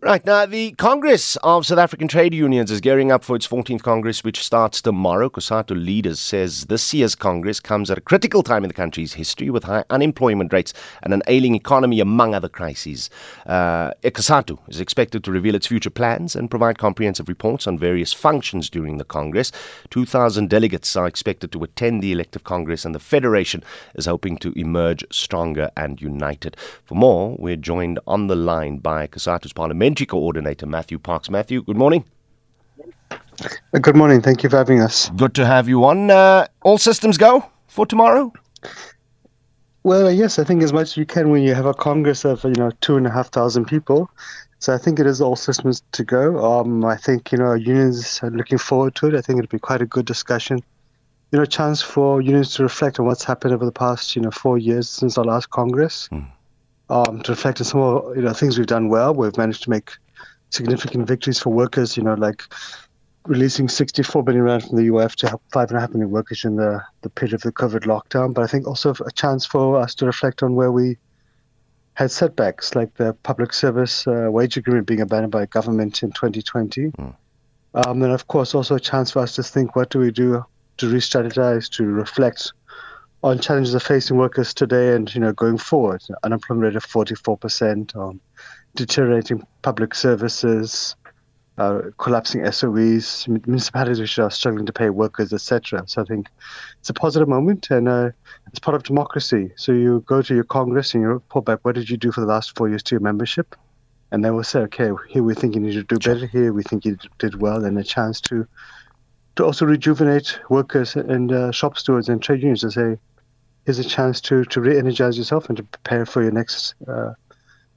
Right, now the Congress of South African Trade Unions is gearing up for its 14th Congress, which starts tomorrow. COSATU leaders says this year's Congress comes at a critical time in the country's history with high unemployment rates and an ailing economy, among other crises. Uh, COSATU is expected to reveal its future plans and provide comprehensive reports on various functions during the Congress. 2,000 delegates are expected to attend the elective Congress, and the Federation is hoping to emerge stronger and united. For more, we're joined on the line by COSATU's parliament Parliamentary Coordinator Matthew Parks. Matthew, good morning. Uh, good morning. Thank you for having us. Good to have you on. Uh, all systems go for tomorrow? Well, yes, I think as much as you can when you have a Congress of, you know, two and a half thousand people. So I think it is all systems to go. Um, I think, you know, unions are looking forward to it. I think it'll be quite a good discussion. You know, chance for unions to reflect on what's happened over the past, you know, four years since our last Congress. Mm um, to reflect on some of you know things we've done well. We've managed to make significant victories for workers. You know, like releasing 64 billion rand from the UIF to help five and a half million workers in the the period of the COVID lockdown. But I think also a chance for us to reflect on where we had setbacks, like the public service uh, wage agreement being abandoned by government in 2020. Mm. Um, and of course, also a chance for us to think what do we do to re-strategize, to reflect on challenges of facing workers today and you know going forward. Unemployment rate of 44%, um, deteriorating public services, uh, collapsing SOEs, municipalities which are struggling to pay workers, etc. So I think it's a positive moment and uh, it's part of democracy. So you go to your Congress and you report back, what did you do for the last four years to your membership? And they will say, okay, here we think you need to do better. Here we think you did well, and a chance to to also rejuvenate workers and uh, shop stewards and trade unions to say, here's a chance to, to re energize yourself and to prepare for your next uh,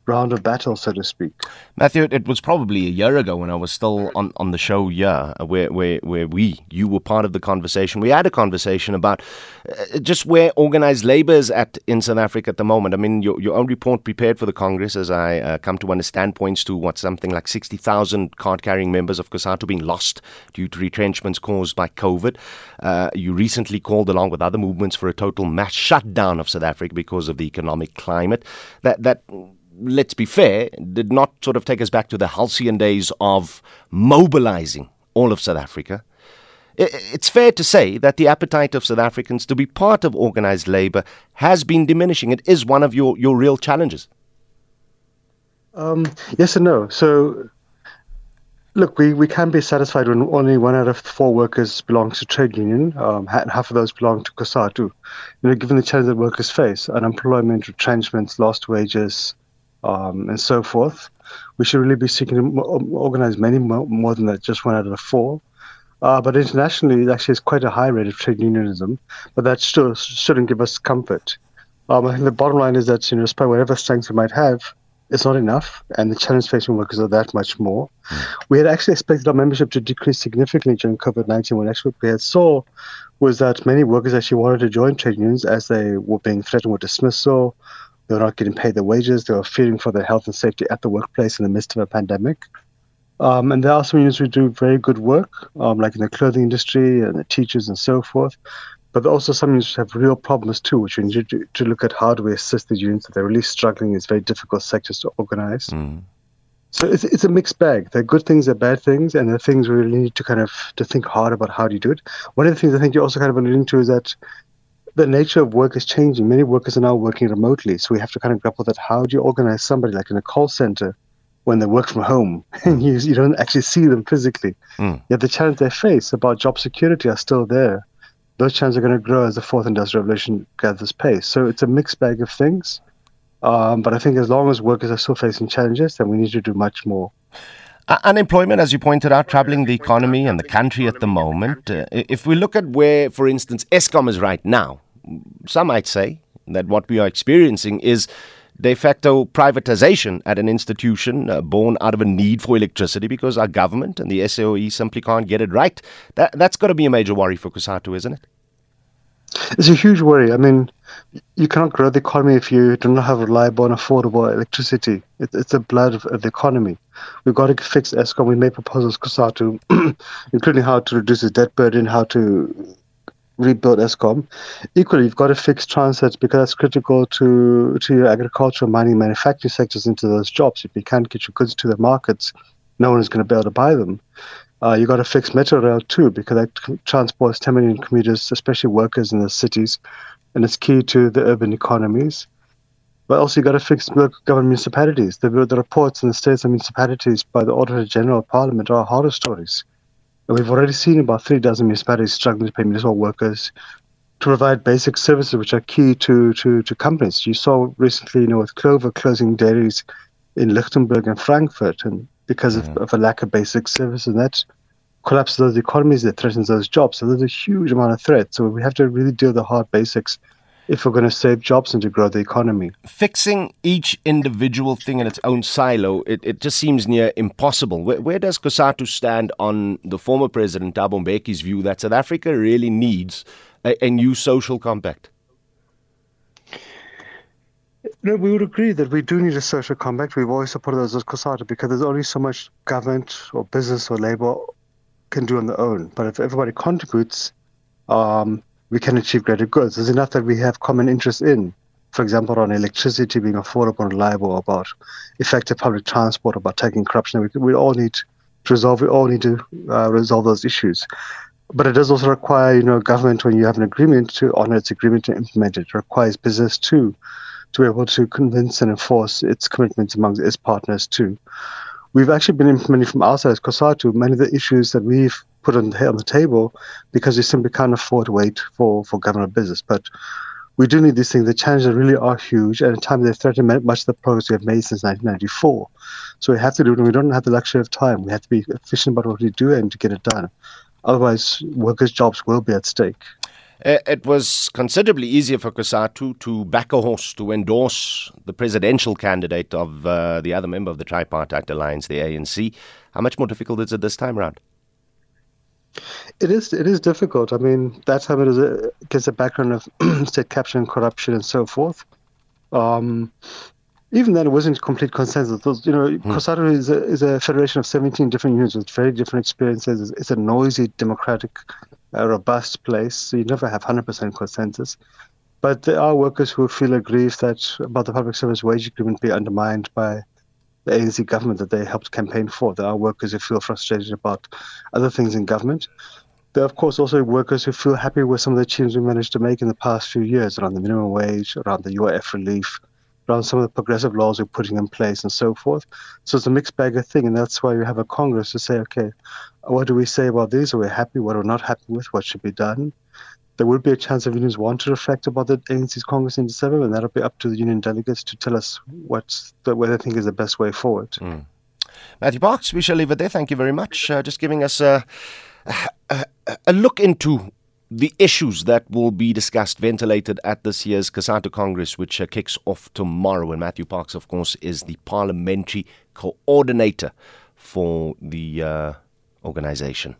round of battle, so to speak. Matthew, it was probably a year ago when I was still on, on the show, yeah, where, where, where we, you were part of the conversation. We had a conversation about uh, just where organized labor is at in South Africa at the moment. I mean, your, your own report prepared for the Congress, as I uh, come to understand, points to what something like 60,000 card carrying members of COSATU being lost due to retrenchments caused by COVID. Uh, you recently called, along with other movements, for a total mass shutdown of South Africa because of the economic climate. That, that let's be fair, did not sort of take us back to the halcyon days of mobilizing all of South Africa. It's fair to say that the appetite of South Africans to be part of organized labor has been diminishing. It is one of your, your real challenges. Um, yes and no. So, look, we, we can be satisfied when only one out of four workers belongs to trade union, um, and half of those belong to COSATU. You know, given the challenge that workers face, unemployment, retrenchments, lost wages, um, and so forth. We should really be seeking to organize many more, more than that, just one out of the four. Uh, but internationally, it actually is quite a high rate of trade unionism, but that still shouldn't give us comfort. Um, I think the bottom line is that, you know, despite whatever strengths we might have, it's not enough, and the challenge facing workers are that much more. Mm. We had actually expected our membership to decrease significantly during COVID 19 when actually what we had saw was that many workers actually wanted to join trade unions as they were being threatened with dismissal they were not getting paid their wages. They were fearing for their health and safety at the workplace in the midst of a pandemic. Um, and there are some unions who do very good work, um, like in the clothing industry and the teachers and so forth. But also some unions have real problems too, which we need to, to look at how do we assist the unions that they're really struggling in these very difficult sectors to organize. Mm. So it's, it's a mixed bag. There are good things, there are bad things, and there are things we really need to kind of to think hard about how do you do it. One of the things I think you're also kind of alluding to is that the nature of work is changing. Many workers are now working remotely, so we have to kind of grapple with that. How do you organize somebody like in a call center when they work from home and you, you don't actually see them physically? Mm. Yet the challenges they face about job security are still there. Those challenges are going to grow as the fourth industrial revolution gathers pace. So it's a mixed bag of things. Um, but I think as long as workers are still facing challenges, then we need to do much more. Uh, unemployment, as you pointed out, troubling the economy and the country at the moment. Uh, if we look at where, for instance, Eskom is right now, some might say that what we are experiencing is de facto privatization at an institution uh, born out of a need for electricity because our government and the SOE simply can't get it right. That, that's got to be a major worry for COSATU, isn't it? It's a huge worry. I mean, you cannot grow the economy if you do not have reliable and affordable electricity. It, it's the blood of, of, the economy. We've got to fix Eskom. We made proposals, COSATU, including how to reduce the debt burden, how to rebuild Eskom. Equally, you've got to fix transit because that's critical to to your agricultural, mining, manufacturing sectors into those jobs. If you can't get your goods to the markets, no one is going to be able to buy them. Uh, you got to fix Metro Rail too because that transports 10 million commuters, especially workers in the cities, and it's key to the urban economies. But also, you've got to fix local government municipalities. The, the reports in the states and municipalities by the Auditor General of Parliament are horror stories. And we've already seen about three dozen municipalities struggling to pay municipal workers to provide basic services which are key to, to, to companies. You saw recently, you know, with Clover closing dairies in Lichtenburg and Frankfurt, and because of, mm. of a lack of basic services, and that collapses those economies, that threatens those jobs. So there's a huge amount of threat. So we have to really deal with the hard basics if we're going to save jobs and to grow the economy. Fixing each individual thing in its own silo, it, it just seems near impossible. Where, where does COSATU stand on the former president Thabo Mbeki's view that South Africa really needs a, a new social compact? No, we would agree that we do need a social compact. We've always supported those as COSATU because there's only so much government or business or labor can do on their own. But if everybody contributes, um, we can achieve greater goods. There's enough that we have common interest in. For example, on electricity being affordable and reliable, about effective public transport, about tackling corruption. We, we all need to resolve. We all need to uh, resolve those issues. But it does also require, you know, government when you have an agreement to honor its agreement to implement it. It requires business too to be able to convince and enforce its commitments amongst its partners too. We've actually been implementing from outside as COSATU many of the issues that we've put on the, on the table because we simply can't afford to wait for, for government business. But we do need these things. The challenges really are huge. And at a time, they threaten much of the progress we have made since 1994. So we have to do it, and we don't have the luxury of time. We have to be efficient about what we do and to get it done. Otherwise, workers' jobs will be at stake. Uh, it was considerably easier for COSATU to back a horse to endorse the presidential candidate of uh, the other member of the tripartite alliance, the ANC. How much more difficult is it this time around? It is. It is difficult. I mean, that time it is a, against a background of state capture and corruption and so forth. Um, even then, it wasn't complete consensus. Those, you know, mm. COSATU is a, is a federation of 17 different units with very different experiences. It's, it's a noisy, democratic, uh, robust place. So you never have 100% consensus. But there are workers who feel aggrieved that about the public service wage agreement be undermined by the ANC government that they helped campaign for. There are workers who feel frustrated about other things in government. There are, of course, also workers who feel happy with some of the changes we managed to make in the past few years around the minimum wage, around the UIF relief, around some of the progressive laws we're putting in place, and so forth. So it's a mixed bag of thing, and that's why we have a Congress to say, okay, what do we say about these? Are we happy? What are we not happy with? What should be done? There would be a chance of unions want to reflect about the ANC's Congress in December, and that'll be up to the union delegates to tell us what's the, what they think is the best way forward. Mm. Matthew Parks, we shall leave it there. Thank you very much. Uh, just giving us a, a, a, look into the issues that will be discussed, ventilated at this year's COSATU Congress, which uh, kicks off tomorrow. And Matthew Parks, of course, is the parliamentary coordinator for the uh, organization.